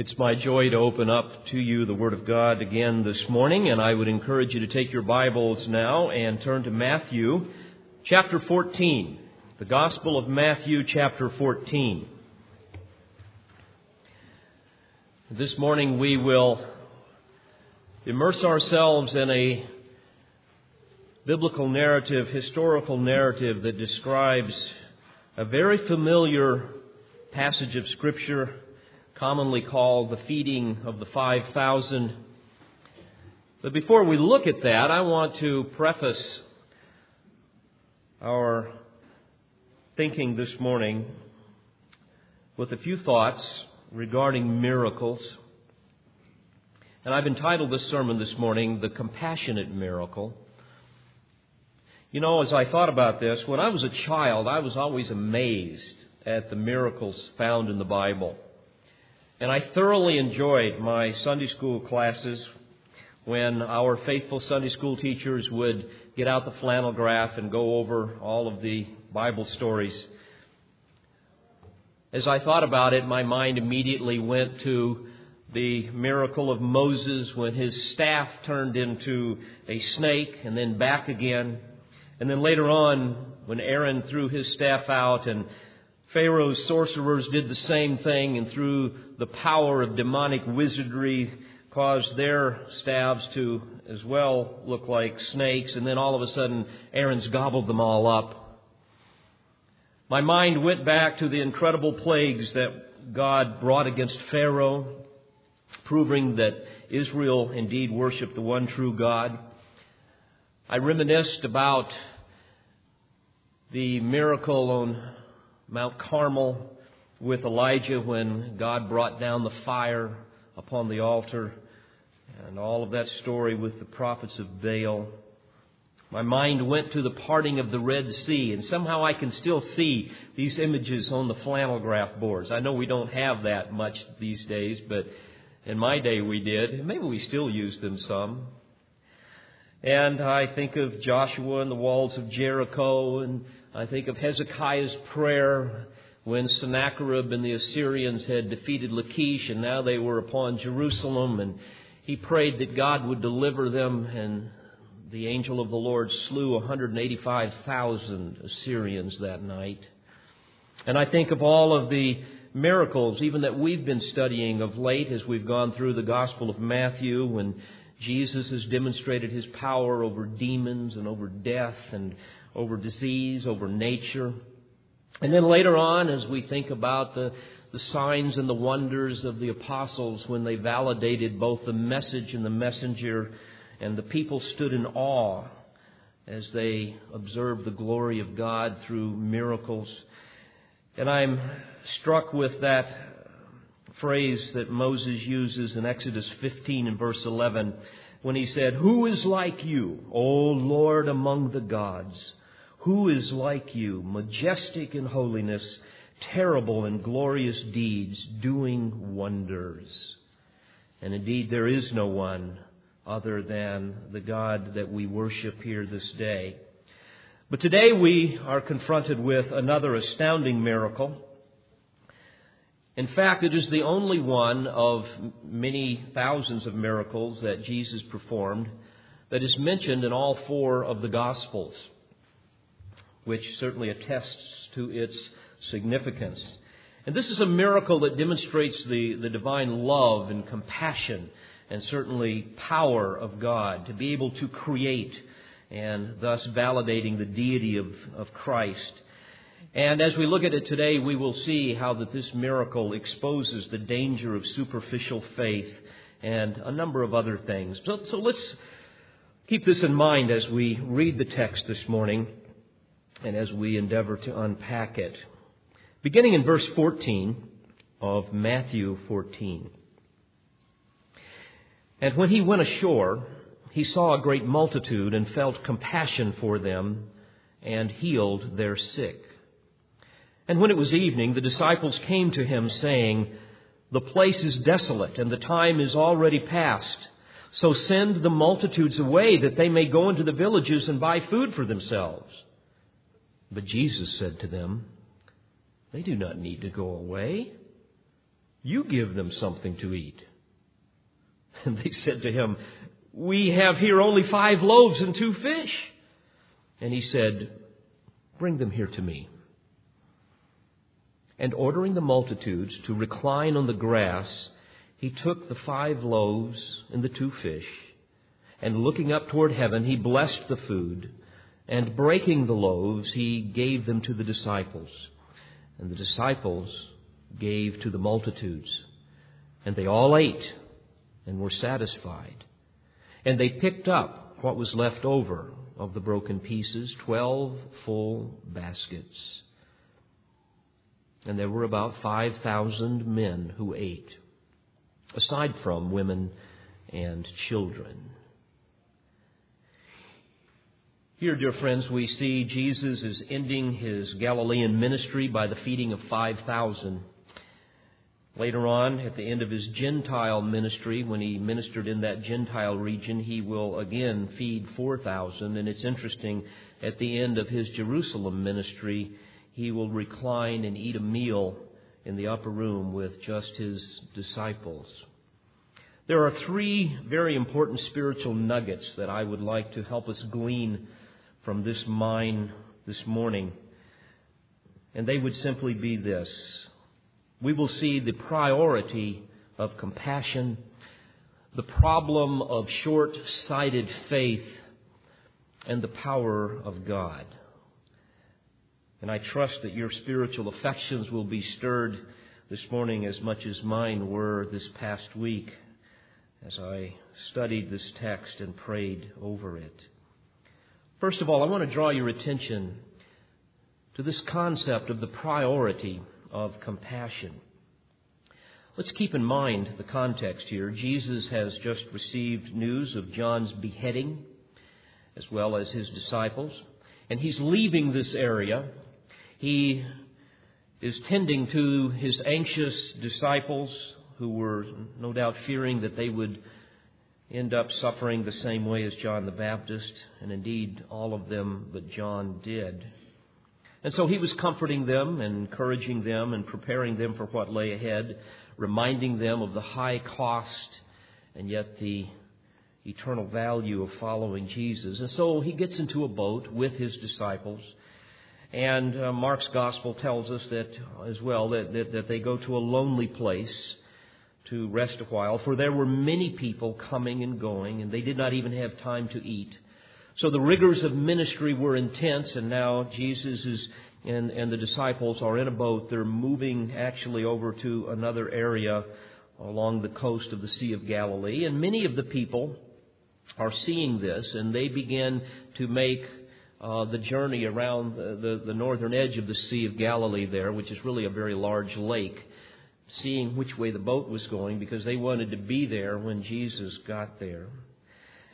It's my joy to open up to you the Word of God again this morning, and I would encourage you to take your Bibles now and turn to Matthew chapter 14. The Gospel of Matthew chapter 14. This morning we will immerse ourselves in a biblical narrative, historical narrative that describes a very familiar passage of Scripture commonly called the feeding of the 5,000. But before we look at that, I want to preface our thinking this morning with a few thoughts regarding miracles. And I've entitled this sermon this morning, The Compassionate Miracle. You know, as I thought about this, when I was a child, I was always amazed at the miracles found in the Bible. And I thoroughly enjoyed my Sunday school classes when our faithful Sunday school teachers would get out the flannel graph and go over all of the Bible stories. As I thought about it, my mind immediately went to the miracle of Moses when his staff turned into a snake and then back again. And then later on, when Aaron threw his staff out and Pharaoh's sorcerers did the same thing, and through the power of demonic wizardry, caused their staves to as well look like snakes, and then all of a sudden, Aaron's gobbled them all up. My mind went back to the incredible plagues that God brought against Pharaoh, proving that Israel indeed worshiped the one true God. I reminisced about the miracle on Mount Carmel with Elijah when God brought down the fire upon the altar, and all of that story with the prophets of Baal. My mind went to the parting of the Red Sea, and somehow I can still see these images on the flannel graph boards. I know we don't have that much these days, but in my day we did. Maybe we still use them some. And I think of Joshua and the walls of Jericho and I think of Hezekiah's prayer when Sennacherib and the Assyrians had defeated Lachish and now they were upon Jerusalem and he prayed that God would deliver them and the angel of the Lord slew 185,000 Assyrians that night. And I think of all of the miracles, even that we've been studying of late as we've gone through the Gospel of Matthew, when Jesus has demonstrated his power over demons and over death and over disease, over nature. And then later on, as we think about the, the signs and the wonders of the apostles when they validated both the message and the messenger, and the people stood in awe as they observed the glory of God through miracles. And I'm struck with that phrase that Moses uses in Exodus 15 and verse 11 when he said, Who is like you, O Lord among the gods? Who is like you, majestic in holiness, terrible in glorious deeds, doing wonders? And indeed, there is no one other than the God that we worship here this day. But today we are confronted with another astounding miracle. In fact, it is the only one of many thousands of miracles that Jesus performed that is mentioned in all four of the Gospels which certainly attests to its significance. And this is a miracle that demonstrates the, the divine love and compassion and certainly power of God to be able to create and thus validating the deity of, of Christ. And as we look at it today, we will see how that this miracle exposes the danger of superficial faith and a number of other things. So, so let's keep this in mind as we read the text this morning and as we endeavor to unpack it. Beginning in verse 14 of Matthew 14. And when he went ashore, he saw a great multitude and felt compassion for them and healed their sick. And when it was evening, the disciples came to him, saying, The place is desolate, and the time is already past. So send the multitudes away, that they may go into the villages and buy food for themselves. But Jesus said to them, They do not need to go away. You give them something to eat. And they said to him, We have here only five loaves and two fish. And he said, Bring them here to me. And ordering the multitudes to recline on the grass, he took the five loaves and the two fish, and looking up toward heaven, he blessed the food, and breaking the loaves, he gave them to the disciples. And the disciples gave to the multitudes. And they all ate and were satisfied. And they picked up what was left over of the broken pieces, twelve full baskets. And there were about 5,000 men who ate, aside from women and children. Here, dear friends, we see Jesus is ending his Galilean ministry by the feeding of 5,000. Later on, at the end of his Gentile ministry, when he ministered in that Gentile region, he will again feed 4,000. And it's interesting, at the end of his Jerusalem ministry, he will recline and eat a meal in the upper room with just his disciples. There are three very important spiritual nuggets that I would like to help us glean from this mine this morning. And they would simply be this we will see the priority of compassion, the problem of short sighted faith, and the power of God. And I trust that your spiritual affections will be stirred this morning as much as mine were this past week as I studied this text and prayed over it. First of all, I want to draw your attention to this concept of the priority of compassion. Let's keep in mind the context here. Jesus has just received news of John's beheading, as well as his disciples, and he's leaving this area. He is tending to his anxious disciples who were no doubt fearing that they would end up suffering the same way as John the Baptist, and indeed all of them but John did. And so he was comforting them and encouraging them and preparing them for what lay ahead, reminding them of the high cost and yet the eternal value of following Jesus. And so he gets into a boat with his disciples. And uh, Mark's gospel tells us that as well that, that, that they go to a lonely place to rest a while, for there were many people coming and going, and they did not even have time to eat. So the rigors of ministry were intense, and now Jesus is and, and the disciples are in a boat. They're moving actually over to another area along the coast of the Sea of Galilee. And many of the people are seeing this, and they begin to make uh, the journey around the, the, the northern edge of the Sea of Galilee there, which is really a very large lake, seeing which way the boat was going because they wanted to be there when Jesus got there.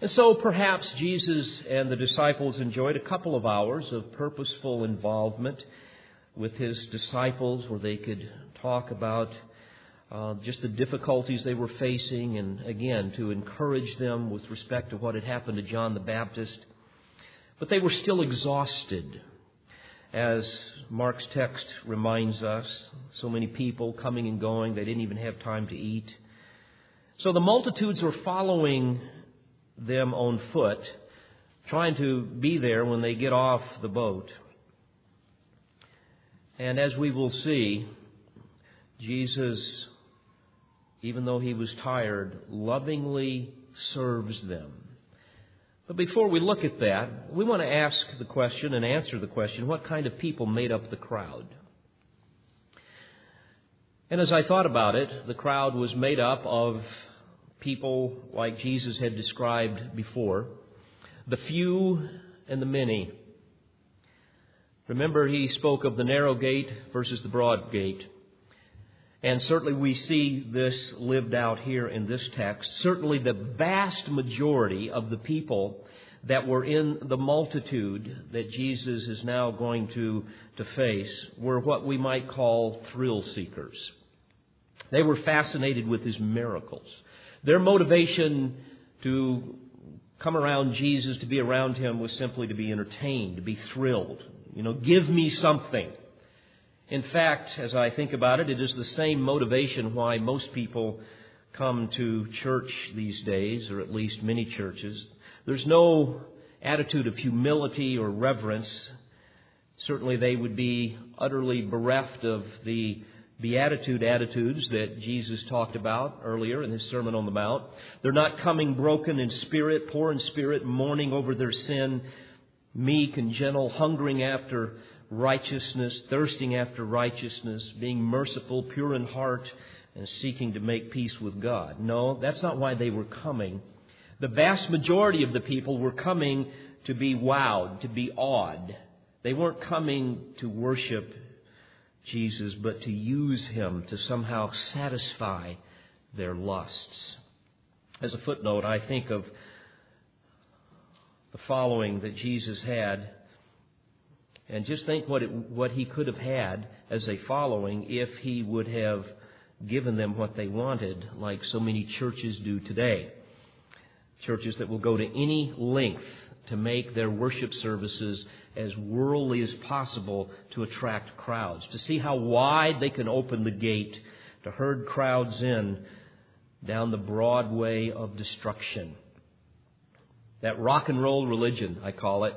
And so perhaps Jesus and the disciples enjoyed a couple of hours of purposeful involvement with his disciples where they could talk about uh, just the difficulties they were facing and again to encourage them with respect to what had happened to John the Baptist. But they were still exhausted. As Mark's text reminds us, so many people coming and going, they didn't even have time to eat. So the multitudes were following them on foot, trying to be there when they get off the boat. And as we will see, Jesus, even though he was tired, lovingly serves them. But before we look at that, we want to ask the question and answer the question what kind of people made up the crowd? And as I thought about it, the crowd was made up of people like Jesus had described before the few and the many. Remember, he spoke of the narrow gate versus the broad gate. And certainly we see this lived out here in this text. Certainly the vast majority of the people that were in the multitude that Jesus is now going to, to face were what we might call thrill seekers. They were fascinated with his miracles. Their motivation to come around Jesus, to be around him, was simply to be entertained, to be thrilled. You know, give me something. In fact, as I think about it, it is the same motivation why most people come to church these days, or at least many churches. There's no attitude of humility or reverence. Certainly, they would be utterly bereft of the beatitude attitudes that Jesus talked about earlier in his Sermon on the Mount. They're not coming broken in spirit, poor in spirit, mourning over their sin, meek and gentle, hungering after righteousness, thirsting after righteousness, being merciful, pure in heart, and seeking to make peace with God. No, that's not why they were coming. The vast majority of the people were coming to be wowed, to be awed. They weren't coming to worship Jesus, but to use him to somehow satisfy their lusts. As a footnote, I think of the following that Jesus had, and just think what, it, what he could have had as a following if he would have given them what they wanted, like so many churches do today. Churches that will go to any length to make their worship services as worldly as possible to attract crowds, to see how wide they can open the gate to herd crowds in down the broad way of destruction. That rock and roll religion, I call it,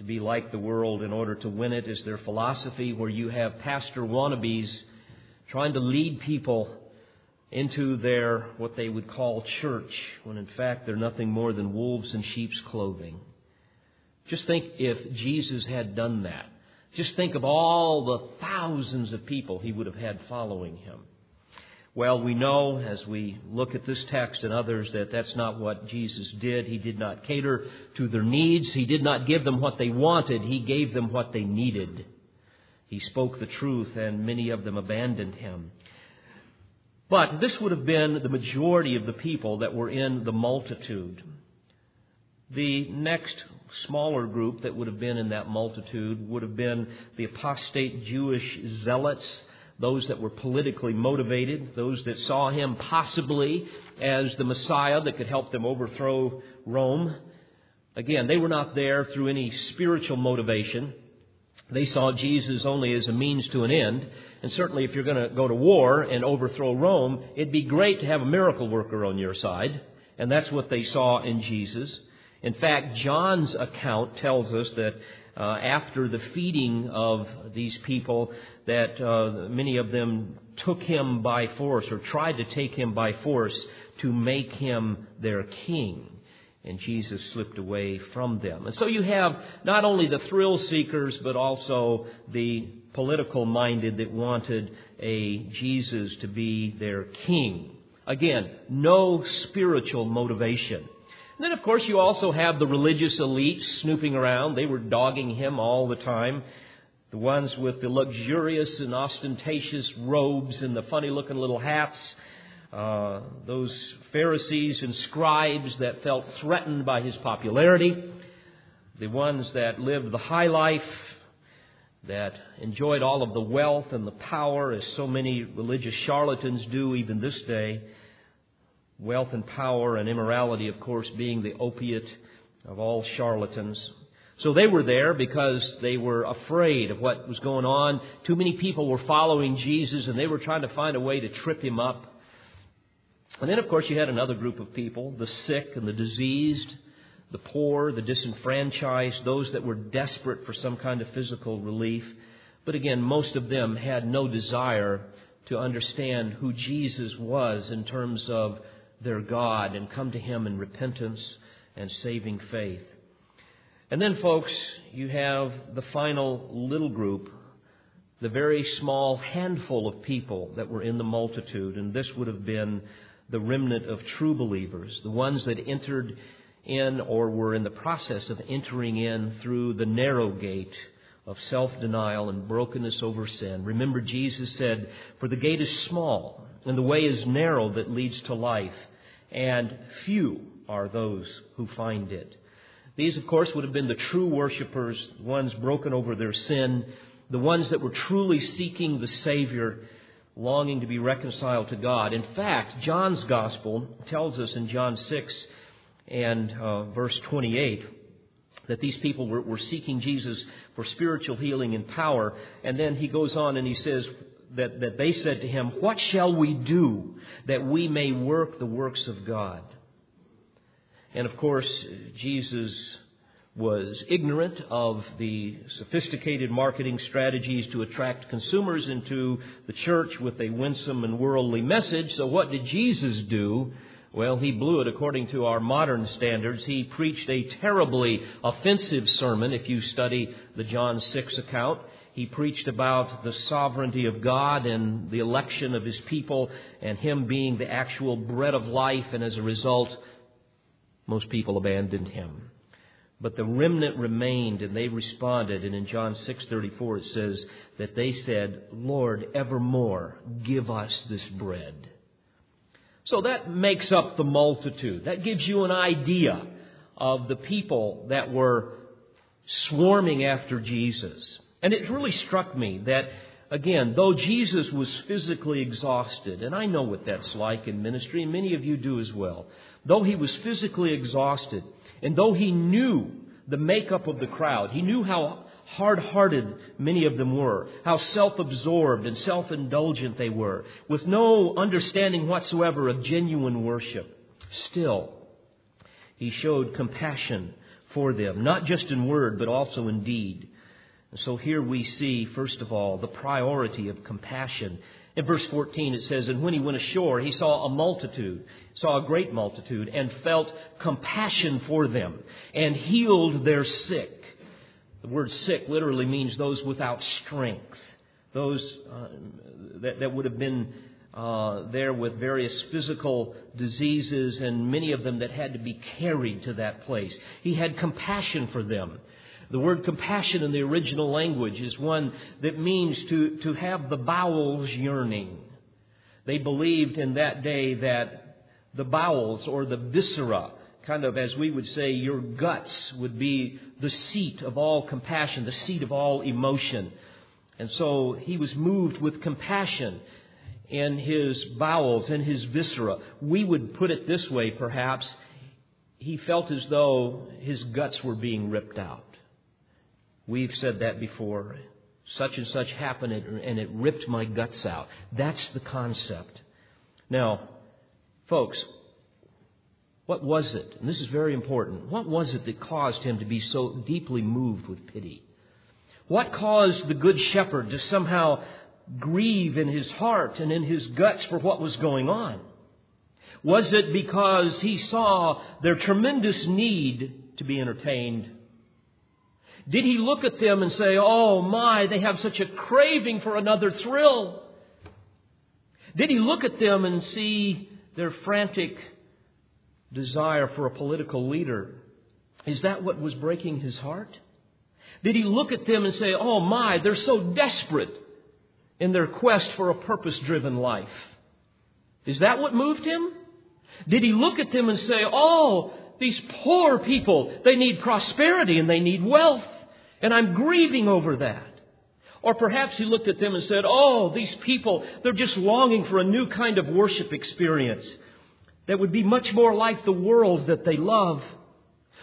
to be like the world in order to win it is their philosophy where you have pastor wannabes trying to lead people into their what they would call church when in fact they're nothing more than wolves in sheep's clothing. Just think if Jesus had done that. Just think of all the thousands of people he would have had following him. Well, we know as we look at this text and others that that's not what Jesus did. He did not cater to their needs. He did not give them what they wanted. He gave them what they needed. He spoke the truth and many of them abandoned him. But this would have been the majority of the people that were in the multitude. The next smaller group that would have been in that multitude would have been the apostate Jewish zealots, those that were politically motivated, those that saw him possibly as the Messiah that could help them overthrow Rome. Again, they were not there through any spiritual motivation. They saw Jesus only as a means to an end. And certainly, if you're going to go to war and overthrow Rome, it'd be great to have a miracle worker on your side. And that's what they saw in Jesus. In fact, John's account tells us that uh, after the feeding of these people, that uh, many of them took him by force or tried to take him by force to make him their king. And Jesus slipped away from them. And so you have not only the thrill seekers, but also the political minded that wanted a Jesus to be their king. Again, no spiritual motivation. And then, of course, you also have the religious elite snooping around. They were dogging him all the time. The ones with the luxurious and ostentatious robes and the funny looking little hats. Uh, those Pharisees and scribes that felt threatened by his popularity. The ones that lived the high life, that enjoyed all of the wealth and the power, as so many religious charlatans do even this day wealth and power and immorality, of course, being the opiate of all charlatans. So they were there because they were afraid of what was going on. Too many people were following Jesus and they were trying to find a way to trip him up. And then, of course, you had another group of people the sick and the diseased, the poor, the disenfranchised, those that were desperate for some kind of physical relief. But again, most of them had no desire to understand who Jesus was in terms of their God and come to Him in repentance and saving faith. And then, folks, you have the final little group, the very small handful of people that were in the multitude, and this would have been the remnant of true believers, the ones that entered in or were in the process of entering in through the narrow gate of self denial and brokenness over sin. Remember, Jesus said, For the gate is small, and the way is narrow that leads to life, and few are those who find it. These, of course, would have been the true worshippers, the ones broken over their sin, the ones that were truly seeking the Savior, longing to be reconciled to God. In fact, John's Gospel tells us in John 6 and uh, verse 28 that these people were, were seeking Jesus for spiritual healing and power. And then he goes on and he says that, that they said to him, What shall we do that we may work the works of God? And of course, Jesus was ignorant of the sophisticated marketing strategies to attract consumers into the church with a winsome and worldly message. So what did Jesus do? Well, he blew it according to our modern standards. He preached a terribly offensive sermon if you study the John 6 account. He preached about the sovereignty of God and the election of his people and him being the actual bread of life, and as a result, most people abandoned him. But the remnant remained and they responded. And in John 6:34 it says that they said, "Lord, evermore give us this bread." So that makes up the multitude. That gives you an idea of the people that were swarming after Jesus. And it really struck me that again, though Jesus was physically exhausted, and I know what that's like in ministry, and many of you do as well, though he was physically exhausted, and though he knew the makeup of the crowd, he knew how hard hearted many of them were, how self absorbed and self indulgent they were, with no understanding whatsoever of genuine worship. Still, he showed compassion for them, not just in word, but also in deed. And so here we see, first of all, the priority of compassion in verse 14 it says, And when he went ashore, he saw a multitude, saw a great multitude, and felt compassion for them, and healed their sick. The word sick literally means those without strength, those uh, that, that would have been uh, there with various physical diseases, and many of them that had to be carried to that place. He had compassion for them. The word compassion in the original language is one that means to, to have the bowels yearning. They believed in that day that the bowels or the viscera, kind of as we would say, your guts would be the seat of all compassion, the seat of all emotion. And so he was moved with compassion in his bowels, in his viscera. We would put it this way, perhaps. He felt as though his guts were being ripped out. We've said that before. Such and such happened and it ripped my guts out. That's the concept. Now, folks, what was it? And this is very important. What was it that caused him to be so deeply moved with pity? What caused the Good Shepherd to somehow grieve in his heart and in his guts for what was going on? Was it because he saw their tremendous need to be entertained did he look at them and say, Oh my, they have such a craving for another thrill? Did he look at them and see their frantic desire for a political leader? Is that what was breaking his heart? Did he look at them and say, Oh my, they're so desperate in their quest for a purpose driven life? Is that what moved him? Did he look at them and say, Oh, these poor people, they need prosperity and they need wealth. And I'm grieving over that. Or perhaps he looked at them and said, Oh, these people, they're just longing for a new kind of worship experience that would be much more like the world that they love.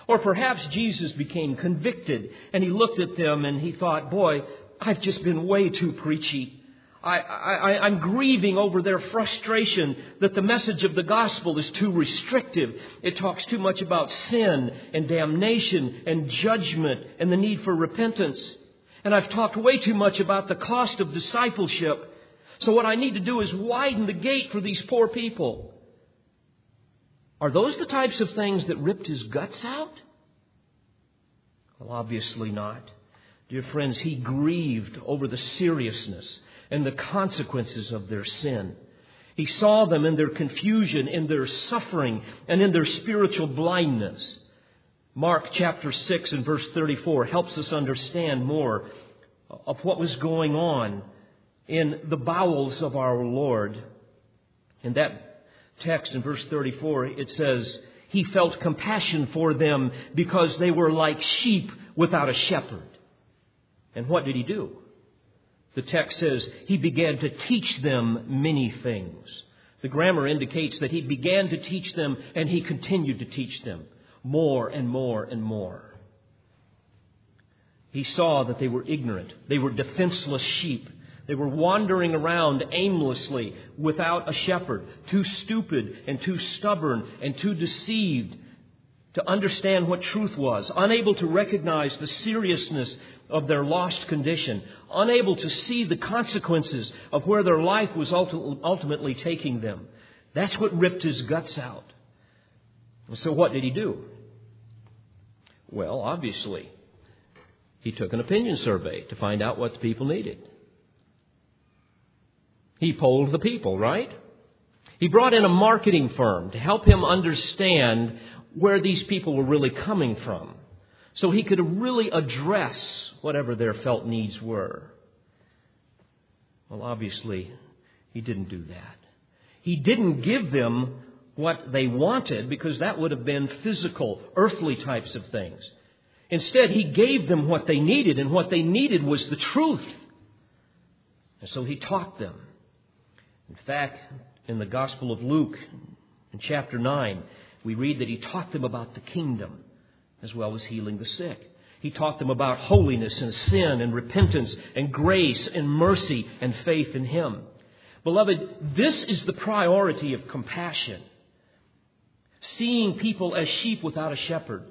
Or perhaps Jesus became convicted and he looked at them and he thought, Boy, I've just been way too preachy. I, I, I'm grieving over their frustration that the message of the gospel is too restrictive. It talks too much about sin and damnation and judgment and the need for repentance. And I've talked way too much about the cost of discipleship. So what I need to do is widen the gate for these poor people. Are those the types of things that ripped his guts out? Well, obviously not. Dear friends, he grieved over the seriousness and the consequences of their sin. He saw them in their confusion, in their suffering, and in their spiritual blindness. Mark chapter 6 and verse 34 helps us understand more of what was going on in the bowels of our Lord. In that text in verse 34, it says, He felt compassion for them because they were like sheep without a shepherd. And what did He do? The text says, He began to teach them many things. The grammar indicates that He began to teach them and He continued to teach them more and more and more. He saw that they were ignorant. They were defenseless sheep. They were wandering around aimlessly without a shepherd, too stupid and too stubborn and too deceived to understand what truth was, unable to recognize the seriousness of their lost condition, unable to see the consequences of where their life was ultimately taking them. That's what ripped his guts out. So, what did he do? Well, obviously, he took an opinion survey to find out what the people needed. He polled the people, right? He brought in a marketing firm to help him understand where these people were really coming from so he could really address whatever their felt needs were. Well, obviously, he didn't do that. He didn't give them what they wanted because that would have been physical, earthly types of things. Instead, he gave them what they needed, and what they needed was the truth. And so he taught them. In fact, in the Gospel of Luke, in chapter 9, we read that he taught them about the kingdom as well as healing the sick. He taught them about holiness and sin and repentance and grace and mercy and faith in him. Beloved, this is the priority of compassion. Seeing people as sheep without a shepherd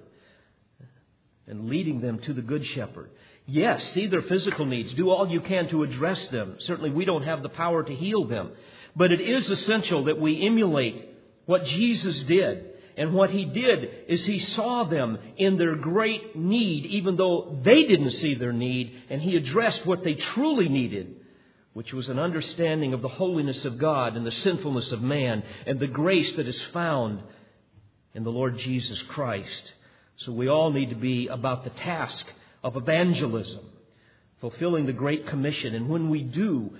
and leading them to the good shepherd. Yes, see their physical needs. Do all you can to address them. Certainly, we don't have the power to heal them. But it is essential that we emulate what Jesus did. And what he did is he saw them in their great need, even though they didn't see their need, and he addressed what they truly needed, which was an understanding of the holiness of God and the sinfulness of man and the grace that is found in the Lord Jesus Christ. So we all need to be about the task of evangelism, fulfilling the Great Commission. And when we do,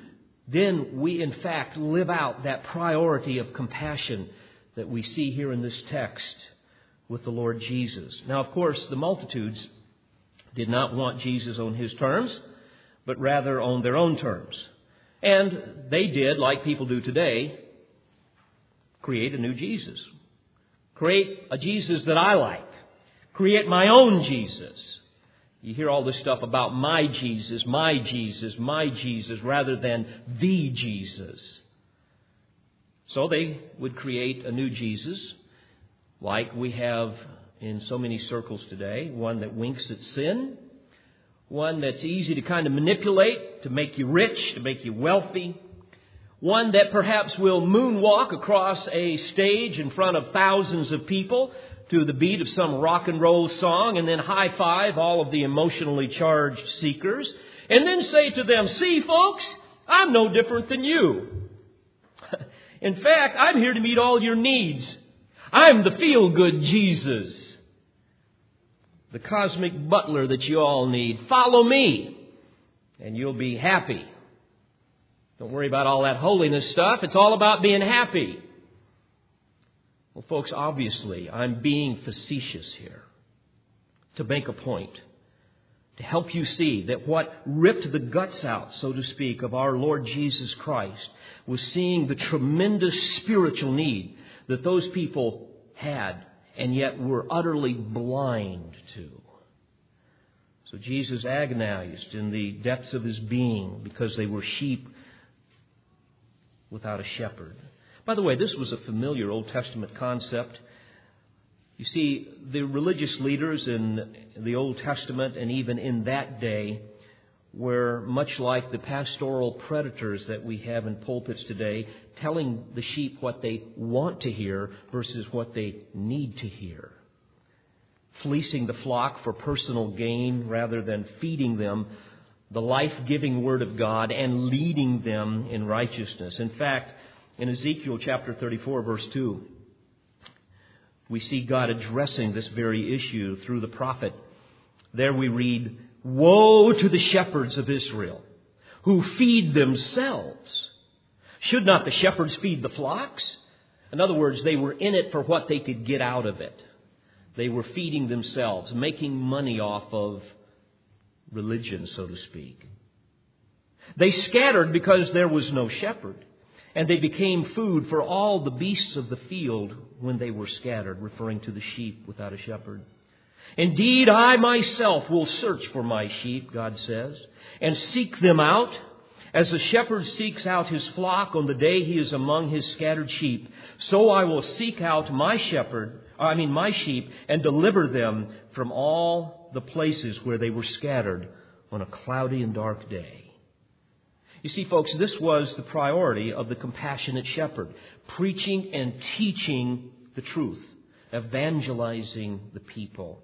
then we in fact live out that priority of compassion that we see here in this text with the Lord Jesus. Now, of course, the multitudes did not want Jesus on his terms, but rather on their own terms. And they did, like people do today, create a new Jesus. Create a Jesus that I like. Create my own Jesus. You hear all this stuff about my Jesus, my Jesus, my Jesus, rather than the Jesus. So they would create a new Jesus, like we have in so many circles today. One that winks at sin, one that's easy to kind of manipulate to make you rich, to make you wealthy, one that perhaps will moonwalk across a stage in front of thousands of people to the beat of some rock and roll song and then high five all of the emotionally charged seekers and then say to them, See, folks, I'm no different than you. In fact, I'm here to meet all your needs. I'm the feel good Jesus, the cosmic butler that you all need. Follow me, and you'll be happy. Don't worry about all that holiness stuff. It's all about being happy. Well, folks, obviously, I'm being facetious here to make a point, to help you see that what ripped the guts out, so to speak, of our Lord Jesus Christ was seeing the tremendous spiritual need that those people had and yet were utterly blind to. So Jesus agonized in the depths of his being because they were sheep without a shepherd. By the way, this was a familiar Old Testament concept. You see, the religious leaders in the Old Testament and even in that day were much like the pastoral predators that we have in pulpits today, telling the sheep what they want to hear versus what they need to hear. Fleecing the flock for personal gain rather than feeding them the life giving Word of God and leading them in righteousness. In fact, in Ezekiel chapter 34, verse 2, we see God addressing this very issue through the prophet. There we read, Woe to the shepherds of Israel who feed themselves. Should not the shepherds feed the flocks? In other words, they were in it for what they could get out of it. They were feeding themselves, making money off of religion, so to speak. They scattered because there was no shepherd. And they became food for all the beasts of the field when they were scattered, referring to the sheep without a shepherd. Indeed, I myself will search for my sheep, God says, and seek them out. As the shepherd seeks out his flock on the day he is among his scattered sheep, so I will seek out my shepherd, I mean my sheep, and deliver them from all the places where they were scattered on a cloudy and dark day. You see, folks, this was the priority of the compassionate shepherd preaching and teaching the truth, evangelizing the people.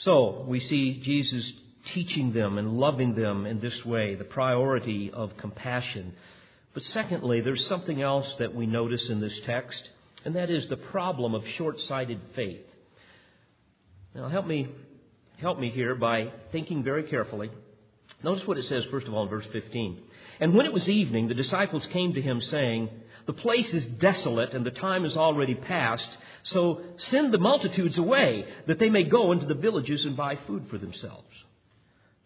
So, we see Jesus teaching them and loving them in this way, the priority of compassion. But secondly, there's something else that we notice in this text, and that is the problem of short sighted faith. Now, help me, help me here by thinking very carefully. Notice what it says, first of all, in verse 15. And when it was evening, the disciples came to him, saying, The place is desolate, and the time is already past, so send the multitudes away, that they may go into the villages and buy food for themselves.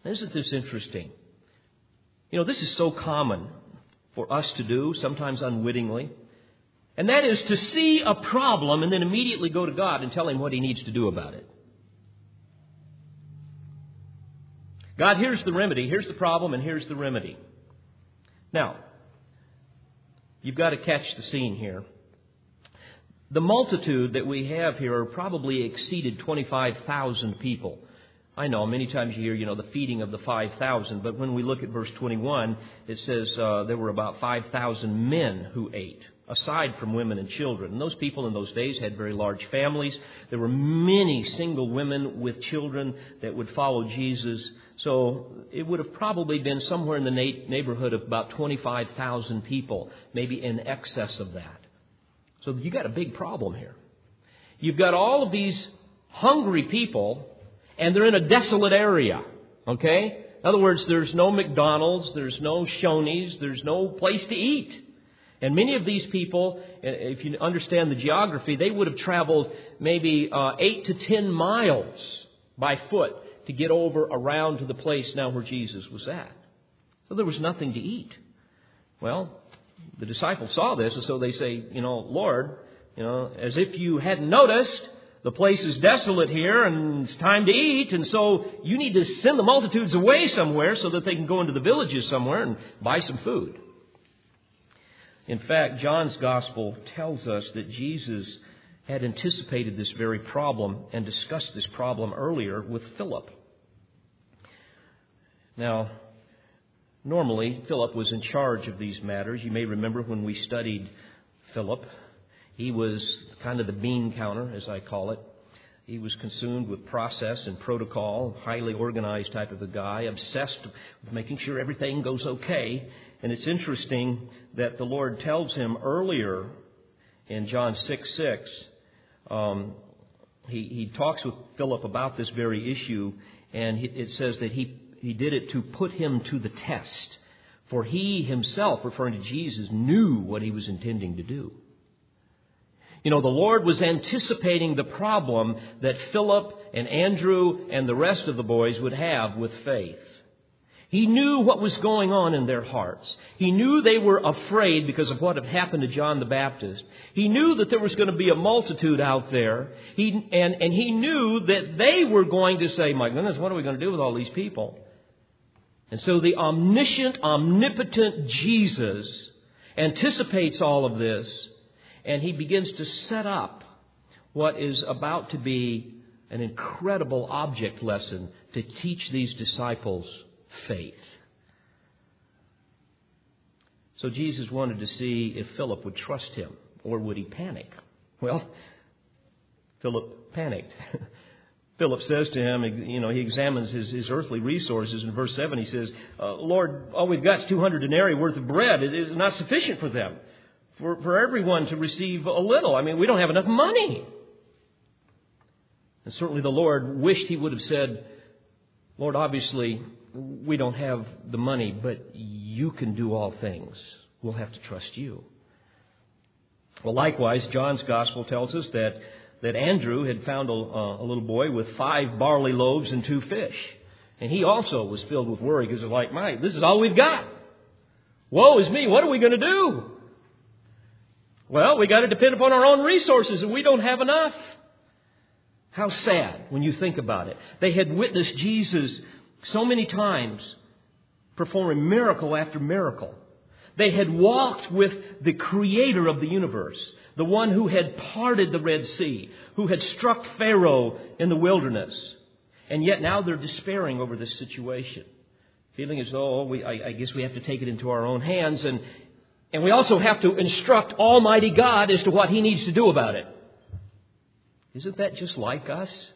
Isn't this interesting? You know, this is so common for us to do, sometimes unwittingly. And that is to see a problem and then immediately go to God and tell Him what He needs to do about it. God, here's the remedy, here's the problem, and here's the remedy. Now, you've got to catch the scene here. The multitude that we have here probably exceeded 25,000 people. I know many times you hear, you know, the feeding of the 5,000, but when we look at verse 21, it says uh, there were about 5,000 men who ate, aside from women and children. And those people in those days had very large families. There were many single women with children that would follow Jesus. So it would have probably been somewhere in the neighborhood of about 25,000 people, maybe in excess of that. So you've got a big problem here. You've got all of these hungry people and they're in a desolate area. Okay? In other words, there's no McDonald's, there's no Shoney's, there's no place to eat. And many of these people, if you understand the geography, they would have traveled maybe uh, eight to ten miles by foot to get over around to the place now where Jesus was at. So there was nothing to eat. Well, the disciples saw this, and so they say, you know, Lord, you know, as if you hadn't noticed, the place is desolate here and it's time to eat, and so you need to send the multitudes away somewhere so that they can go into the villages somewhere and buy some food. In fact, John's gospel tells us that Jesus had anticipated this very problem and discussed this problem earlier with Philip. Now, normally, Philip was in charge of these matters. You may remember when we studied Philip he was kind of the bean counter, as I call it. He was consumed with process and protocol, highly organized type of a guy, obsessed with making sure everything goes okay. And it's interesting that the Lord tells him earlier in John 6 6, um, he, he talks with Philip about this very issue, and he, it says that he, he did it to put him to the test. For he himself, referring to Jesus, knew what he was intending to do. You know, the Lord was anticipating the problem that Philip and Andrew and the rest of the boys would have with faith. He knew what was going on in their hearts. He knew they were afraid because of what had happened to John the Baptist. He knew that there was going to be a multitude out there. He, and, and he knew that they were going to say, My goodness, what are we going to do with all these people? And so the omniscient, omnipotent Jesus anticipates all of this and he begins to set up what is about to be an incredible object lesson to teach these disciples faith. So Jesus wanted to see if Philip would trust him or would he panic. Well, Philip panicked. Philip says to him, you know, he examines his, his earthly resources. In verse 7, he says, uh, Lord, all we've got is 200 denarii worth of bread. It is not sufficient for them for, for everyone to receive a little. I mean, we don't have enough money. And certainly the Lord wished He would have said, Lord, obviously we don't have the money, but you can do all things. We'll have to trust you. Well, likewise, John's gospel tells us that, that Andrew had found a, uh, a little boy with five barley loaves and two fish. And he also was filled with worry because, like, my, this is all we've got. Woe is me. What are we going to do? Well, we got to depend upon our own resources, and we don't have enough. How sad when you think about it. They had witnessed Jesus so many times performing miracle after miracle. They had walked with the creator of the universe, the one who had parted the Red Sea, who had struck Pharaoh in the wilderness. And yet now they're despairing over this situation, feeling as though oh, we, I, I guess we have to take it into our own hands. And, and we also have to instruct Almighty God as to what He needs to do about it. Isn't that just like us?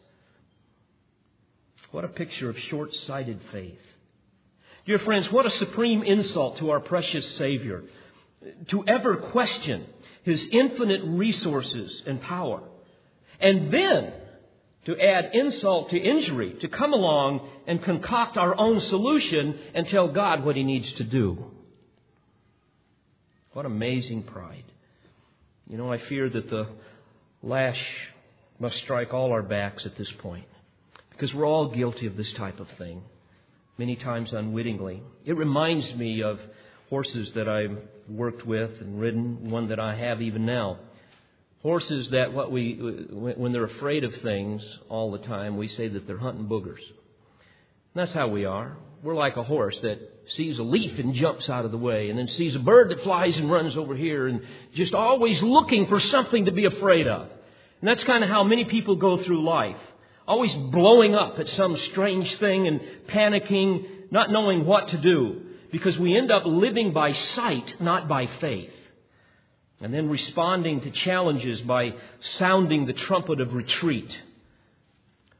What a picture of short sighted faith. Dear friends, what a supreme insult to our precious Savior to ever question His infinite resources and power. And then to add insult to injury, to come along and concoct our own solution and tell God what He needs to do. What amazing pride. You know, I fear that the lash must strike all our backs at this point because we're all guilty of this type of thing, many times unwittingly. It reminds me of horses that I've worked with and ridden, one that I have even now. Horses that what we, when they're afraid of things all the time, we say that they're hunting boogers. And that's how we are. We're like a horse that sees a leaf and jumps out of the way, and then sees a bird that flies and runs over here, and just always looking for something to be afraid of. And that's kind of how many people go through life. Always blowing up at some strange thing and panicking, not knowing what to do. Because we end up living by sight, not by faith. And then responding to challenges by sounding the trumpet of retreat.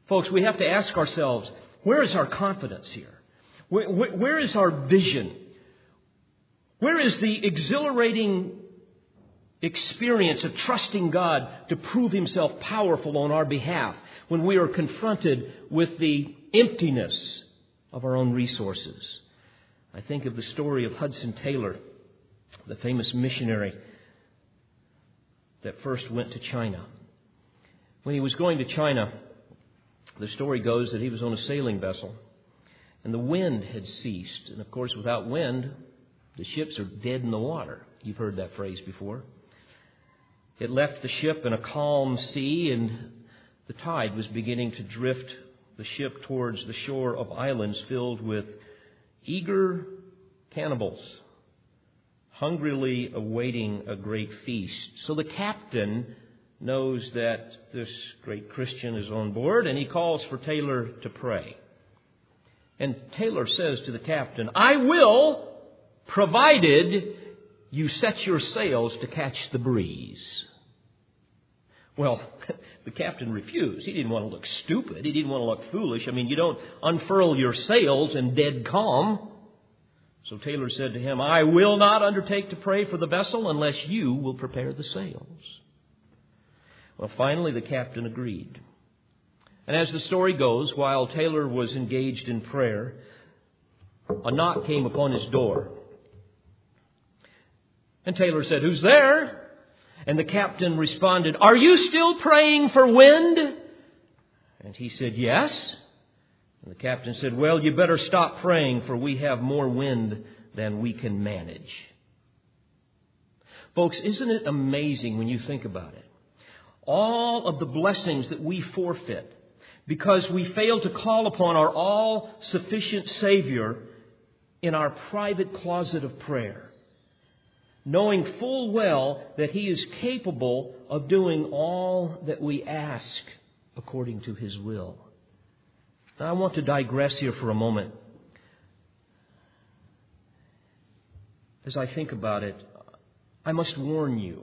Folks, we have to ask ourselves, where is our confidence here? where, where is our vision? Where is the exhilarating experience of trusting God to prove Himself powerful on our behalf when we are confronted with the emptiness of our own resources. I think of the story of Hudson Taylor, the famous missionary that first went to China. When he was going to China, the story goes that he was on a sailing vessel and the wind had ceased. And of course, without wind, the ships are dead in the water. You've heard that phrase before. It left the ship in a calm sea, and the tide was beginning to drift the ship towards the shore of islands filled with eager cannibals, hungrily awaiting a great feast. So the captain knows that this great Christian is on board, and he calls for Taylor to pray. And Taylor says to the captain, I will, provided you set your sails to catch the breeze. Well, the captain refused. He didn't want to look stupid. He didn't want to look foolish. I mean, you don't unfurl your sails in dead calm. So Taylor said to him, I will not undertake to pray for the vessel unless you will prepare the sails. Well, finally, the captain agreed. And as the story goes, while Taylor was engaged in prayer, a knock came upon his door. And Taylor said, Who's there? And the captain responded, Are you still praying for wind? And he said, Yes. And the captain said, Well, you better stop praying, for we have more wind than we can manage. Folks, isn't it amazing when you think about it? All of the blessings that we forfeit because we fail to call upon our all sufficient Savior in our private closet of prayer knowing full well that He is capable of doing all that we ask according to His will. Now, I want to digress here for a moment. As I think about it, I must warn you,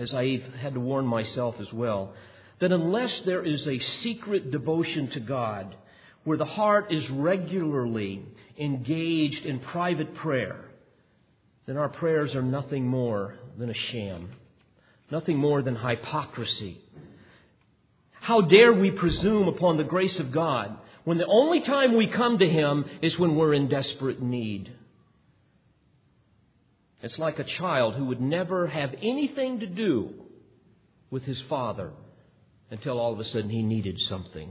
as I've had to warn myself as well, that unless there is a secret devotion to God, where the heart is regularly engaged in private prayer, then our prayers are nothing more than a sham, nothing more than hypocrisy. How dare we presume upon the grace of God when the only time we come to Him is when we're in desperate need? It's like a child who would never have anything to do with his father until all of a sudden he needed something.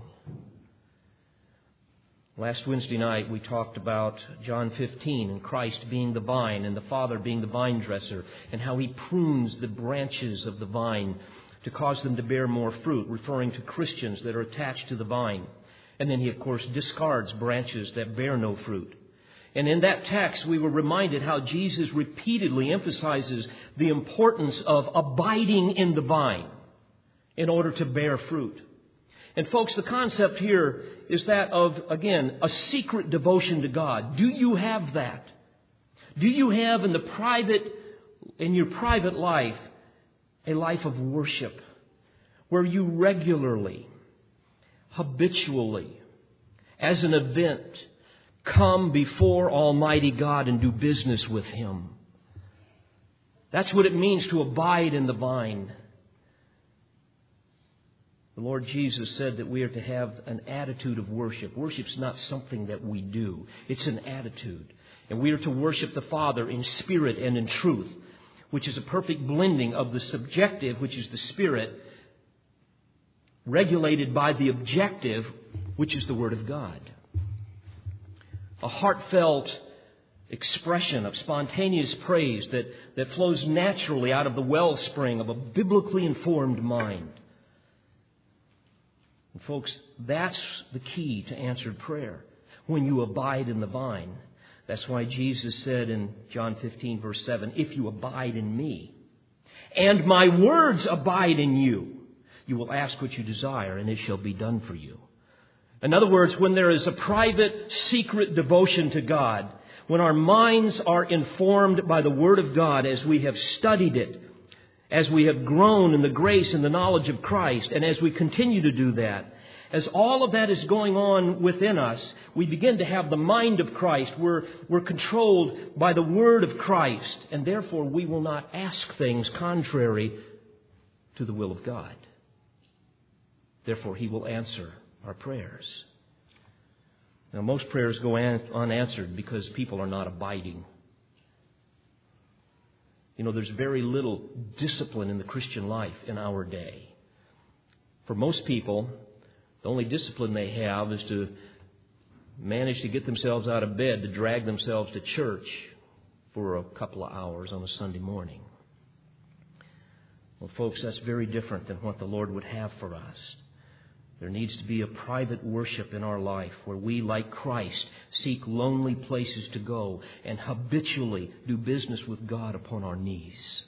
Last Wednesday night, we talked about John 15 and Christ being the vine and the Father being the vine dresser and how he prunes the branches of the vine to cause them to bear more fruit, referring to Christians that are attached to the vine. And then he, of course, discards branches that bear no fruit. And in that text, we were reminded how Jesus repeatedly emphasizes the importance of abiding in the vine in order to bear fruit. And folks, the concept here is that of, again, a secret devotion to God. Do you have that? Do you have in the private, in your private life, a life of worship where you regularly, habitually, as an event, come before Almighty God and do business with Him. That's what it means to abide in the vine. The Lord Jesus said that we are to have an attitude of worship. Worship's not something that we do, it's an attitude. And we are to worship the Father in spirit and in truth, which is a perfect blending of the subjective, which is the spirit, regulated by the objective, which is the Word of God a heartfelt expression of spontaneous praise that, that flows naturally out of the wellspring of a biblically informed mind. And folks, that's the key to answered prayer. When you abide in the vine. That's why Jesus said in John 15, verse 7, If you abide in me, and my words abide in you, you will ask what you desire, and it shall be done for you. In other words, when there is a private, secret devotion to God, when our minds are informed by the Word of God as we have studied it, as we have grown in the grace and the knowledge of Christ, and as we continue to do that, as all of that is going on within us, we begin to have the mind of Christ. We're, we're controlled by the Word of Christ, and therefore we will not ask things contrary to the will of God. Therefore, He will answer our prayers. Now, most prayers go unanswered because people are not abiding. You know, there's very little discipline in the Christian life in our day. For most people, the only discipline they have is to manage to get themselves out of bed to drag themselves to church for a couple of hours on a Sunday morning. Well, folks, that's very different than what the Lord would have for us. There needs to be a private worship in our life where we, like Christ, seek lonely places to go and habitually do business with God upon our knees.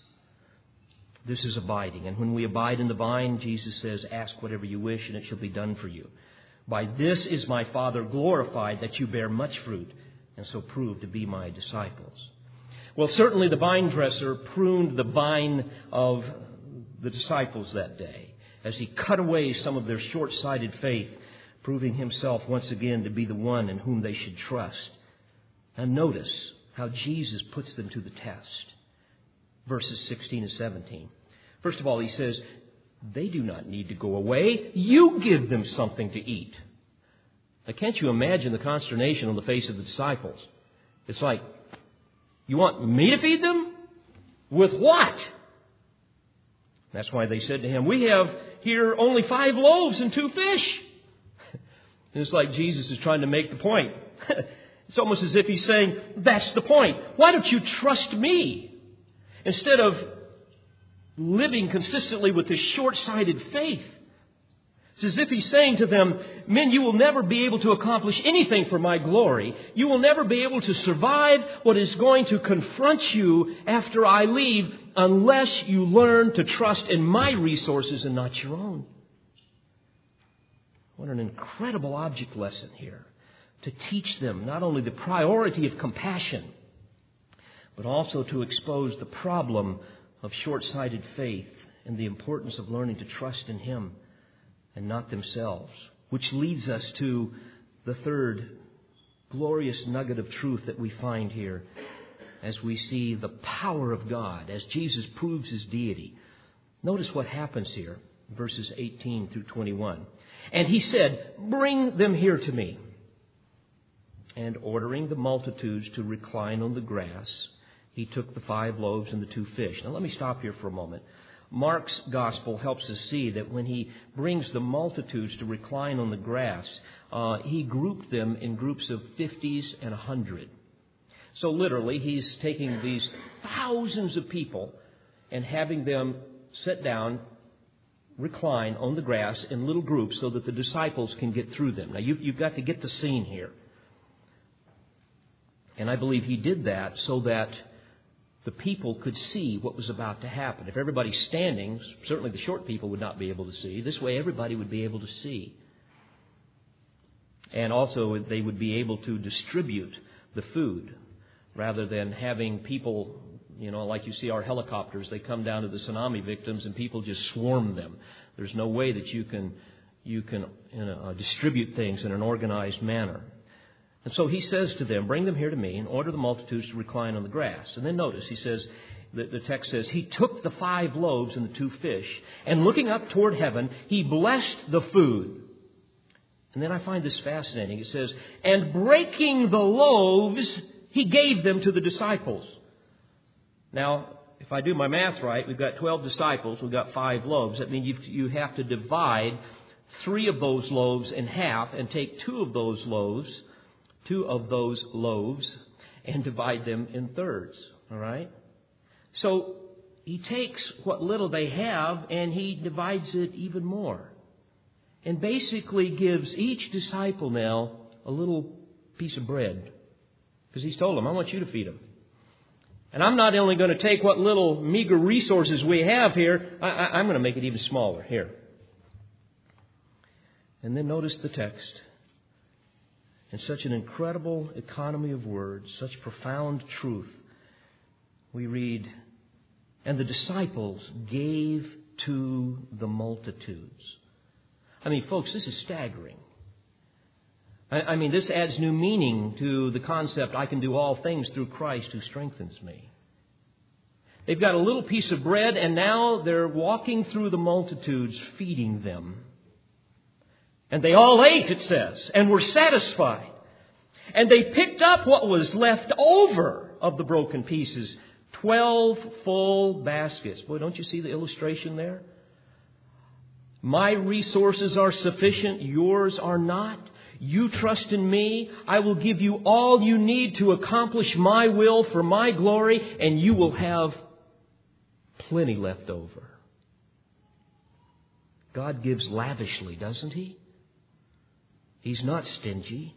This is abiding. And when we abide in the vine, Jesus says, Ask whatever you wish, and it shall be done for you. By this is my Father glorified, that you bear much fruit, and so prove to be my disciples. Well, certainly the vine dresser pruned the vine of the disciples that day as he cut away some of their short sighted faith, proving himself once again to be the one in whom they should trust. And notice how Jesus puts them to the test. Verses 16 and 17. First of all, he says, They do not need to go away. You give them something to eat. Now, can't you imagine the consternation on the face of the disciples? It's like, You want me to feed them? With what? That's why they said to him, We have here only five loaves and two fish. And it's like Jesus is trying to make the point. it's almost as if he's saying, That's the point. Why don't you trust me? Instead of living consistently with this short sighted faith. It's as if he's saying to them, Men, you will never be able to accomplish anything for my glory. You will never be able to survive what is going to confront you after I leave unless you learn to trust in my resources and not your own. What an incredible object lesson here to teach them not only the priority of compassion, but also to expose the problem of short sighted faith and the importance of learning to trust in Him and not themselves. Which leads us to the third glorious nugget of truth that we find here as we see the power of God, as Jesus proves his deity. Notice what happens here, verses 18 through 21. And he said, Bring them here to me. And ordering the multitudes to recline on the grass, he took the five loaves and the two fish. Now let me stop here for a moment. Mark's gospel helps us see that when he brings the multitudes to recline on the grass, uh, he grouped them in groups of 50s and 100. So literally, he's taking these thousands of people and having them sit down recline on the grass in little groups so that the disciples can get through them. Now, you've, you've got to get the scene here. And I believe he did that so that the people could see what was about to happen. If everybody's standing, certainly the short people would not be able to see. This way, everybody would be able to see. And also, they would be able to distribute the food rather than having people, you know, like you see our helicopters, they come down to the tsunami victims and people just swarm them. There's no way that you can, you can you know, uh, distribute things in an organized manner. And so he says to them, Bring them here to me and order the multitudes to recline on the grass. And then notice, he says, the, the text says, He took the five loaves and the two fish, and looking up toward heaven, he blessed the food. And then I find this fascinating. It says, And breaking the loaves, he gave them to the disciples. Now, if I do my math right, we've got 12 disciples, we've got five loaves. That means you, have to divide three of those loaves in half and take two of those loaves two of those loaves and divide them in thirds. All right? So he takes what little they have and he divides it even more. And basically gives each disciple now a little piece of bread. Because he's told them, I want you to feed them. And I'm not only going to take what little meager resources we have here, I, am going to make it even smaller. Here. And then notice the text in such an incredible economy of words, such profound truth, we read, And the disciples gave to the multitudes. I mean, folks, this is staggering. I, I mean, this adds new meaning to the concept I can do all things through Christ who strengthens me. They've got a little piece of bread, and now they're walking through the multitudes, feeding them. And they all ate, it says, and were satisfied. And they picked up what was left over of the broken pieces. Twelve full baskets. Boy, don't you see the illustration there? My resources are sufficient, yours are not. You trust in me. I will give you all you need to accomplish my will for my glory, and you will have plenty left over. God gives lavishly, doesn't He? He's not stingy.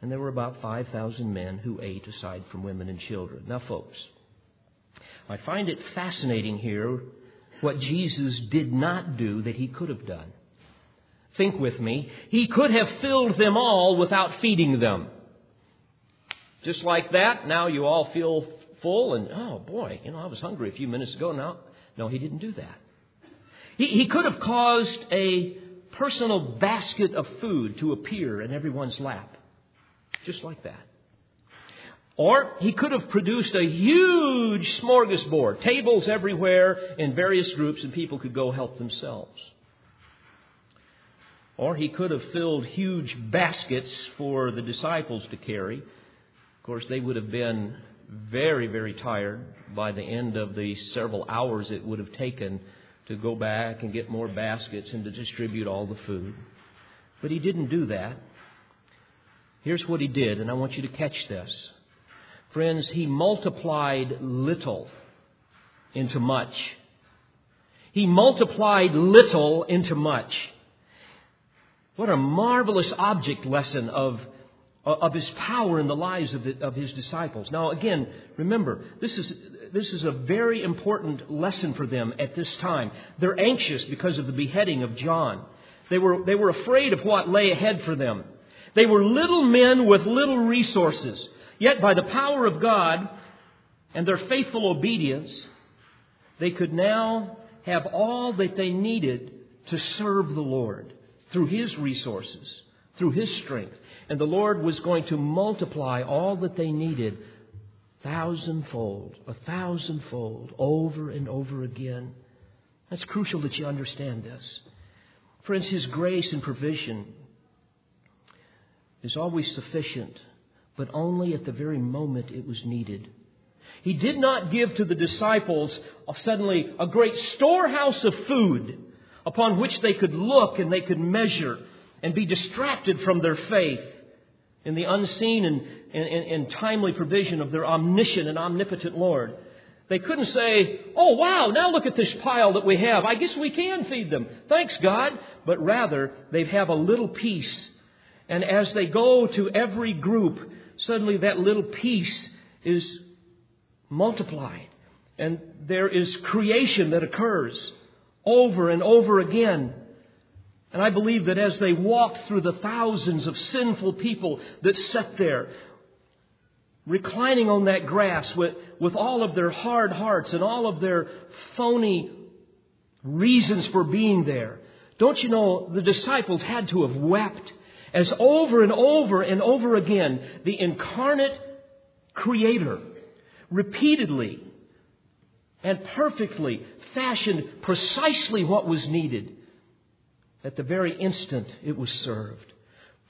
And there were about 5,000 men who ate aside from women and children. Now, folks, I find it fascinating here what Jesus did not do that he could have done. Think with me. He could have filled them all without feeding them. Just like that, now you all feel full and, oh boy, you know, I was hungry a few minutes ago. Now, no, he didn't do that. He, he could have caused a personal basket of food to appear in everyone's lap. Just like that. Or he could have produced a huge smorgasbord, tables everywhere in various groups, and people could go help themselves. Or he could have filled huge baskets for the disciples to carry. Of course, they would have been very, very tired by the end of the several hours it would have taken to go back and get more baskets and to distribute all the food. But he didn't do that. Here's what he did, and I want you to catch this. Friends, he multiplied little into much. He multiplied little into much. What a marvelous object lesson of, of his power in the lives of, the, of his disciples. Now, again, remember, this is, this is a very important lesson for them at this time. They're anxious because of the beheading of John. They were, they were afraid of what lay ahead for them. They were little men with little resources. Yet, by the power of God and their faithful obedience, they could now have all that they needed to serve the Lord through His resources, through His strength. And the Lord was going to multiply all that they needed thousandfold, a thousandfold, over and over again. That's crucial that you understand this. Friends, His grace and provision is always sufficient, but only at the very moment it was needed. He did not give to the disciples uh, suddenly a great storehouse of food upon which they could look and they could measure and be distracted from their faith in the unseen and, and, and timely provision of their omniscient and omnipotent Lord. They couldn't say, oh wow, now look at this pile that we have. I guess we can feed them. Thanks God. But rather, they have a little piece. And as they go to every group, suddenly that little piece is multiplied. And there is creation that occurs over and over again. And I believe that as they walked through the thousands of sinful people that sat there, reclining on that grass with, with all of their hard hearts and all of their phony reasons for being there, don't you know the disciples had to have wept as over and over and over again the incarnate Creator repeatedly and perfectly fashioned precisely what was needed at the very instant it was served,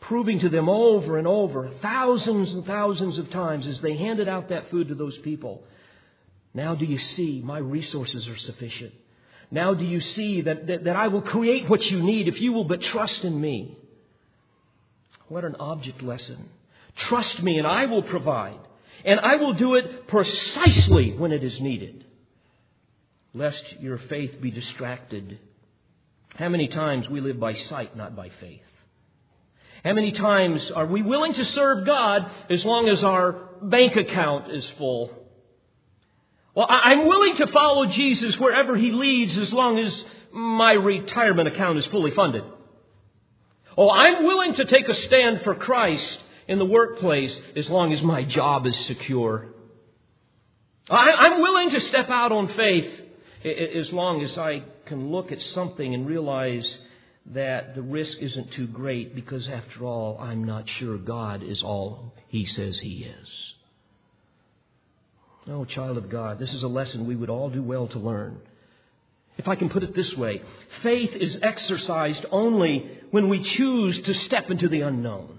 proving to them over and over, thousands and thousands of times as they handed out that food to those people. Now do you see my resources are sufficient? Now do you see that, that, that I will create what you need if you will but trust in me? What an object lesson. Trust me and I will provide. And I will do it precisely when it is needed, lest your faith be distracted how many times we live by sight, not by faith? How many times are we willing to serve God as long as our bank account is full? Well, I'm willing to follow Jesus wherever he leads as long as my retirement account is fully funded. Oh, I'm willing to take a stand for Christ in the workplace as long as my job is secure. I'm willing to step out on faith as long as I can look at something and realize that the risk isn't too great because, after all, I'm not sure God is all He says He is. Oh, child of God, this is a lesson we would all do well to learn. If I can put it this way, faith is exercised only when we choose to step into the unknown.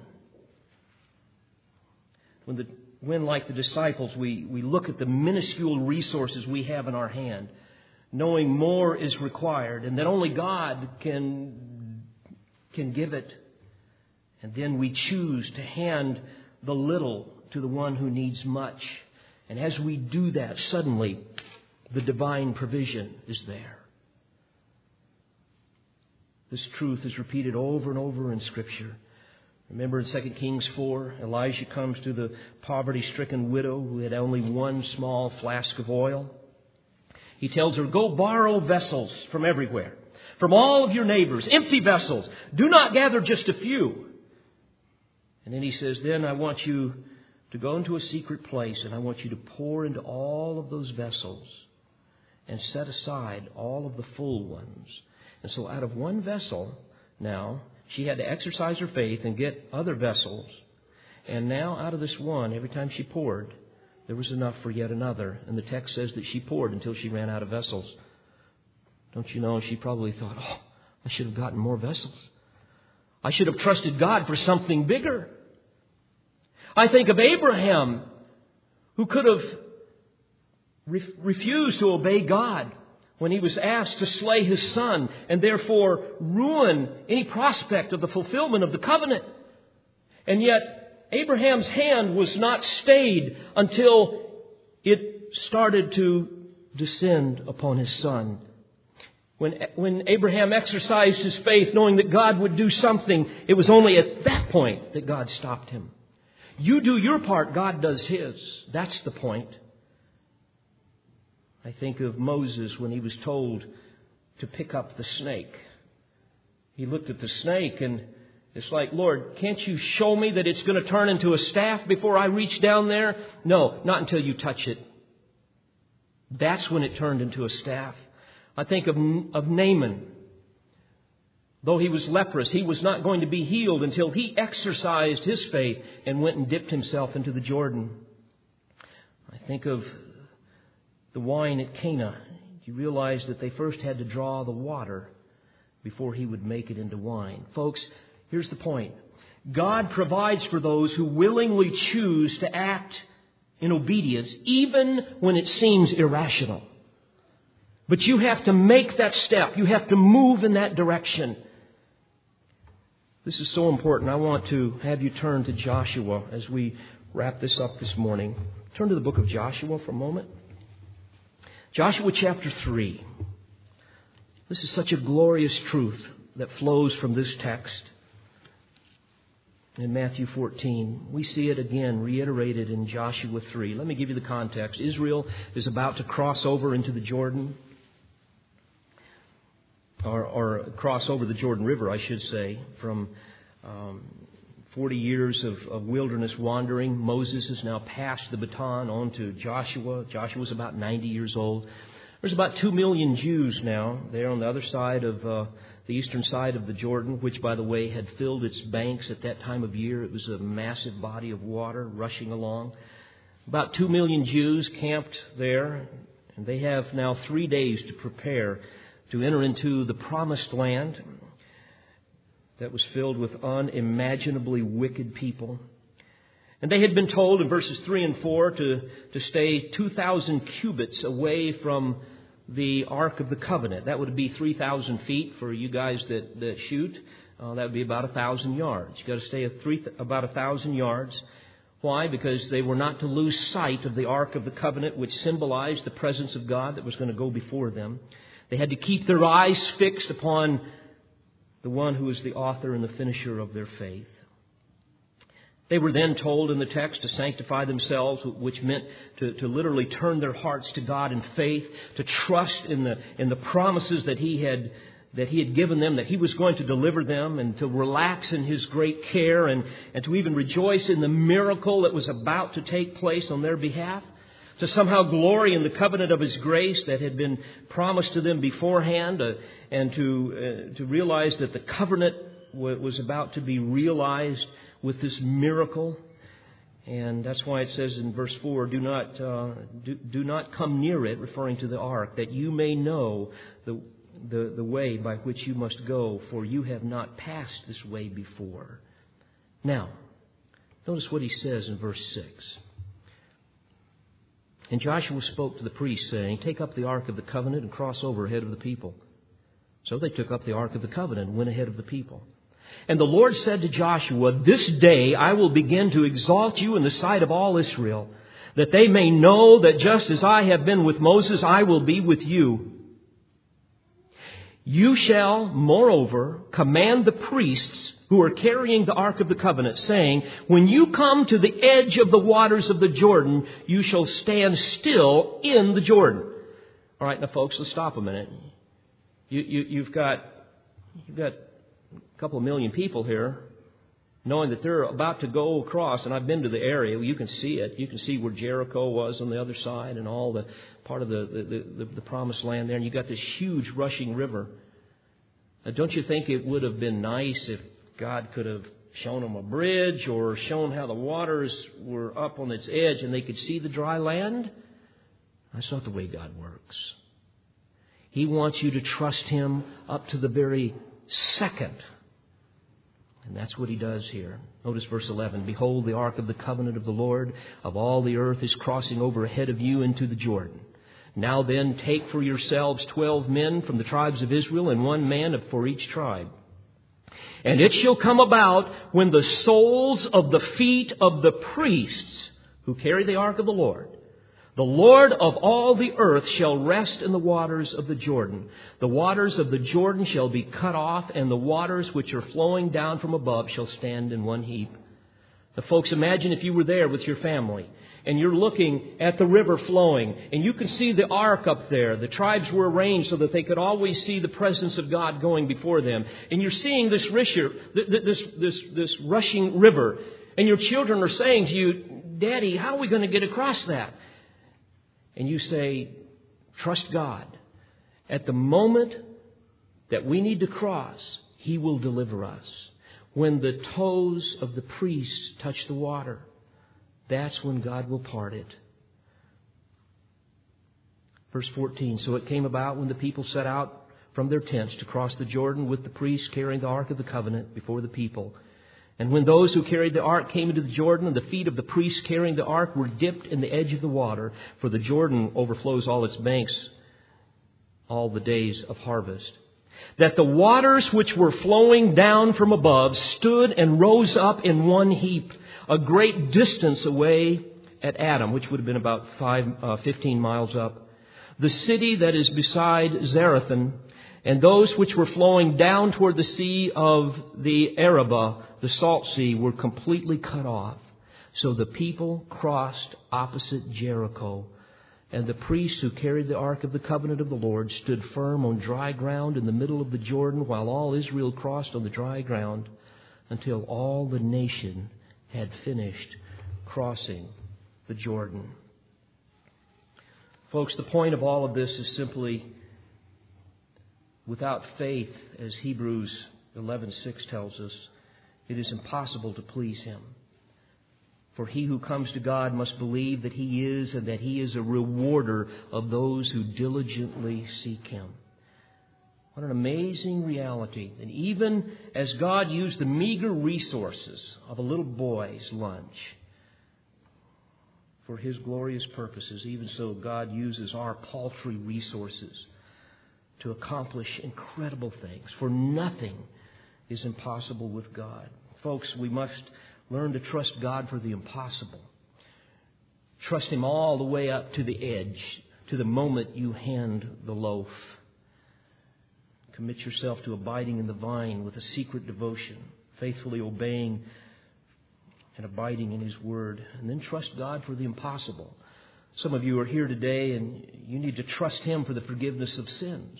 When, the, when like the disciples, we, we look at the minuscule resources we have in our hand knowing more is required and that only God can, can give it. And then we choose to hand the little to the one who needs much. And as we do that, suddenly the divine provision is there. This truth is repeated over and over in Scripture. Remember in 2 Kings 4, Elijah comes to the poverty stricken widow who had only one small flask of oil. He tells her, Go borrow vessels from everywhere, from all of your neighbors, empty vessels. Do not gather just a few. And then he says, Then I want you to go into a secret place and I want you to pour into all of those vessels and set aside all of the full ones. And so out of one vessel, now, she had to exercise her faith and get other vessels. And now, out of this one, every time she poured, there was enough for yet another. And the text says that she poured until she ran out of vessels. Don't you know? She probably thought, oh, I should have gotten more vessels. I should have trusted God for something bigger. I think of Abraham, who could have re- refused to obey God when he was asked to slay his son and therefore ruin any prospect of the fulfillment of the covenant. And yet, Abraham's hand was not stayed until it started to descend upon his son. When, when Abraham exercised his faith, knowing that God would do something, it was only at that point that God stopped him. You do your part, God does his. That's the point. I think of Moses when he was told to pick up the snake. He looked at the snake and it's like, Lord, can't you show me that it's going to turn into a staff before I reach down there? No, not until you touch it. That's when it turned into a staff. I think of, of Naaman. Though he was leprous, he was not going to be healed until he exercised his faith and went and dipped himself into the Jordan. I think of the wine at Cana. You realize that they first had to draw the water before he would make it into wine. Folks, Here's the point God provides for those who willingly choose to act in obedience, even when it seems irrational. But you have to make that step. You have to move in that direction. This is so important. I want to have you turn to Joshua as we wrap this up this morning. Turn to the book of Joshua for a moment. Joshua chapter 3. This is such a glorious truth that flows from this text in Matthew 14. We see it again reiterated in Joshua 3. Let me give you the context. Israel is about to cross over into the Jordan, or, or cross over the Jordan River, I should say, from um, 40 years of, of, wilderness wandering. Moses has now passed the baton on to Joshua. Joshua was about 90 years old. There's about 2 million Jews now there on the other side of uh, the eastern side of the Jordan, which, by the way, had filled its banks at that time of year. It was a massive body of water rushing along. About 2 million Jews camped there, and they have now three days to prepare to enter into the promised land that was filled with unimaginably wicked people. And they had been told in verses 3 and 4 to, to stay 2,000 cubits away from the Ark of the Covenant. That would be 3,000 feet for you guys that, that shoot. Uh, that would be about 1,000 yards. You've got to stay three, about 1,000 yards. Why? Because they were not to lose sight of the Ark of the Covenant, which symbolized the presence of God that was going to go before them. They had to keep their eyes fixed upon the one who is the author and the finisher of their faith. They were then told in the text to sanctify themselves, which meant to, to literally turn their hearts to God in faith, to trust in the, in the promises that He had that he had given them, that he was going to deliver them, and to relax in his great care, and, and to even rejoice in the miracle that was about to take place on their behalf, to somehow glory in the covenant of his grace that had been promised to them beforehand, uh, and to, uh, to realize that the covenant was about to be realized with this miracle. And that's why it says in verse 4 do not, uh, do, do, not come near it, referring to the ark, that you may know the, the, the way by which you must go, for you have not passed this way before. Now, notice what he says in verse 6. And Joshua spoke to the priests, saying, Take up the ark of the covenant and cross over ahead of the people. So they took up the ark of the covenant and went ahead of the people. And the Lord said to Joshua, This day I will begin to exalt you in the sight of all Israel, that they may know that just as I have been with Moses, I will be with you. You shall, moreover, command the priests who are carrying the Ark of the Covenant, saying, When you come to the edge of the waters of the Jordan, you shall stand still in the Jordan. All right, now, folks, let's stop a minute. You, you, you've got you've got a couple million people here, knowing that they're about to go across, and I've been to the area, you can see it. You can see where Jericho was on the other side and all the part of the, the, the, the promised land there, and you've got this huge rushing river. Now, don't you think it would have been nice if God could have shown them a bridge or shown how the waters were up on its edge and they could see the dry land? That's not the way God works. He wants you to trust Him up to the very second. And that's what he does here. Notice verse 11. Behold, the ark of the covenant of the Lord of all the earth is crossing over ahead of you into the Jordan. Now then, take for yourselves twelve men from the tribes of Israel and one man for each tribe. And it shall come about when the soles of the feet of the priests who carry the ark of the Lord the Lord of all the earth shall rest in the waters of the Jordan. The waters of the Jordan shall be cut off, and the waters which are flowing down from above shall stand in one heap. Now, folks, imagine if you were there with your family and you're looking at the river flowing, and you can see the ark up there. The tribes were arranged so that they could always see the presence of God going before them. And you're seeing this, this, this, this rushing river, and your children are saying to you, Daddy, how are we going to get across that? And you say, Trust God. At the moment that we need to cross, He will deliver us. When the toes of the priests touch the water, that's when God will part it. Verse 14 So it came about when the people set out from their tents to cross the Jordan with the priests carrying the Ark of the Covenant before the people and when those who carried the ark came into the Jordan, and the feet of the priests carrying the ark were dipped in the edge of the water, for the Jordan overflows all its banks all the days of harvest. That the waters which were flowing down from above stood and rose up in one heap, a great distance away at Adam, which would have been about five, uh, 15 miles up. the city that is beside Zarethan, and those which were flowing down toward the sea of the Arabah, the salt sea, were completely cut off. So the people crossed opposite Jericho. And the priests who carried the ark of the covenant of the Lord stood firm on dry ground in the middle of the Jordan, while all Israel crossed on the dry ground until all the nation had finished crossing the Jordan. Folks, the point of all of this is simply without faith, as Hebrews 11:6 tells us, it is impossible to please him. For he who comes to God must believe that he is and that he is a rewarder of those who diligently seek him. What an amazing reality. And even as God used the meager resources of a little boy's lunch for his glorious purposes, even so God uses our paltry resources to accomplish incredible things. For nothing is impossible with God. Folks, we must Learn to trust God for the impossible. Trust Him all the way up to the edge, to the moment you hand the loaf. Commit yourself to abiding in the vine with a secret devotion, faithfully obeying and abiding in His Word. And then trust God for the impossible. Some of you are here today and you need to trust Him for the forgiveness of sins.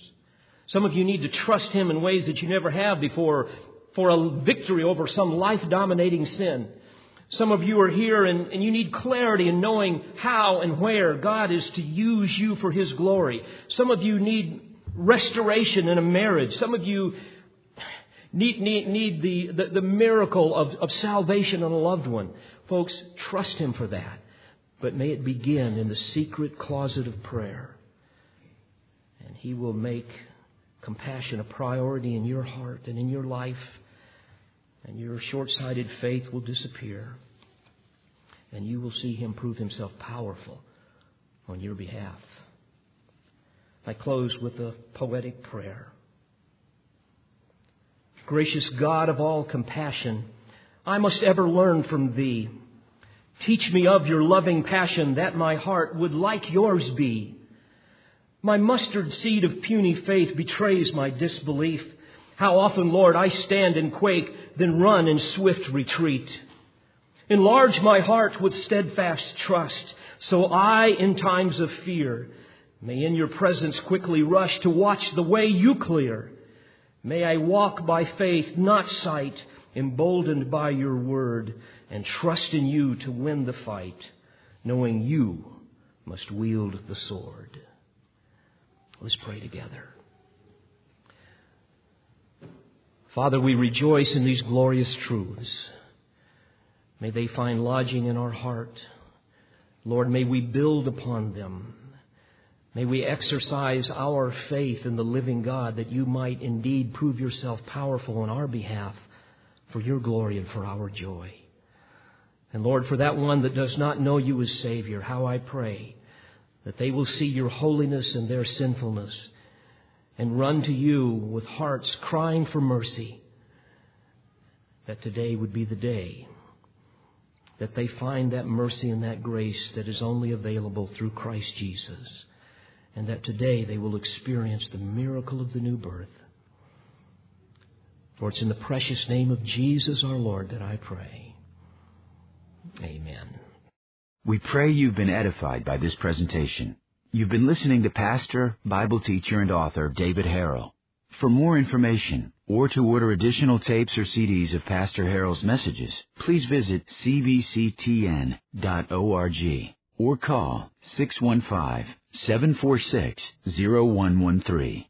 Some of you need to trust Him in ways that you never have before for a victory over some life dominating sin. Some of you are here and, and, you need clarity in knowing how and where God is to use you for His glory. Some of you need restoration in a marriage. Some of you need, need, need the, the, the miracle of, of salvation in a loved one. Folks, trust Him for that. But may it begin in the secret closet of prayer. And He will make compassion a priority in your heart and in your life, and your short sighted faith will disappear, and you will see Him prove Himself powerful on your behalf. I close with a poetic prayer. Gracious God of all compassion, I must ever learn from Thee. Teach me of your loving passion that my heart would like yours be. My mustard seed of puny faith betrays my disbelief. How often, Lord, I stand and quake, then run in swift retreat. Enlarge my heart with steadfast trust, so I, in times of fear, may in your presence quickly rush to watch the way you clear. May I walk by faith, not sight, emboldened by your word, and trust in you to win the fight, knowing you must wield the sword. Let's pray together. Father, we rejoice in these glorious truths. May they find lodging in our heart. Lord, may we build upon them. May we exercise our faith in the living God that you might indeed prove yourself powerful on our behalf for your glory and for our joy. And Lord, for that one that does not know you as Savior, how I pray that they will see your holiness and their sinfulness and run to you with hearts crying for mercy, that today would be the day that they find that mercy and that grace that is only available through Christ Jesus, and that today they will experience the miracle of the new birth. For it's in the precious name of Jesus our Lord that I pray. Amen. We pray you've been edified by this presentation. You've been listening to pastor, Bible teacher, and author David Harrell. For more information or to order additional tapes or CDs of Pastor Harrell's messages, please visit cvctn.org or call 615 746 0113.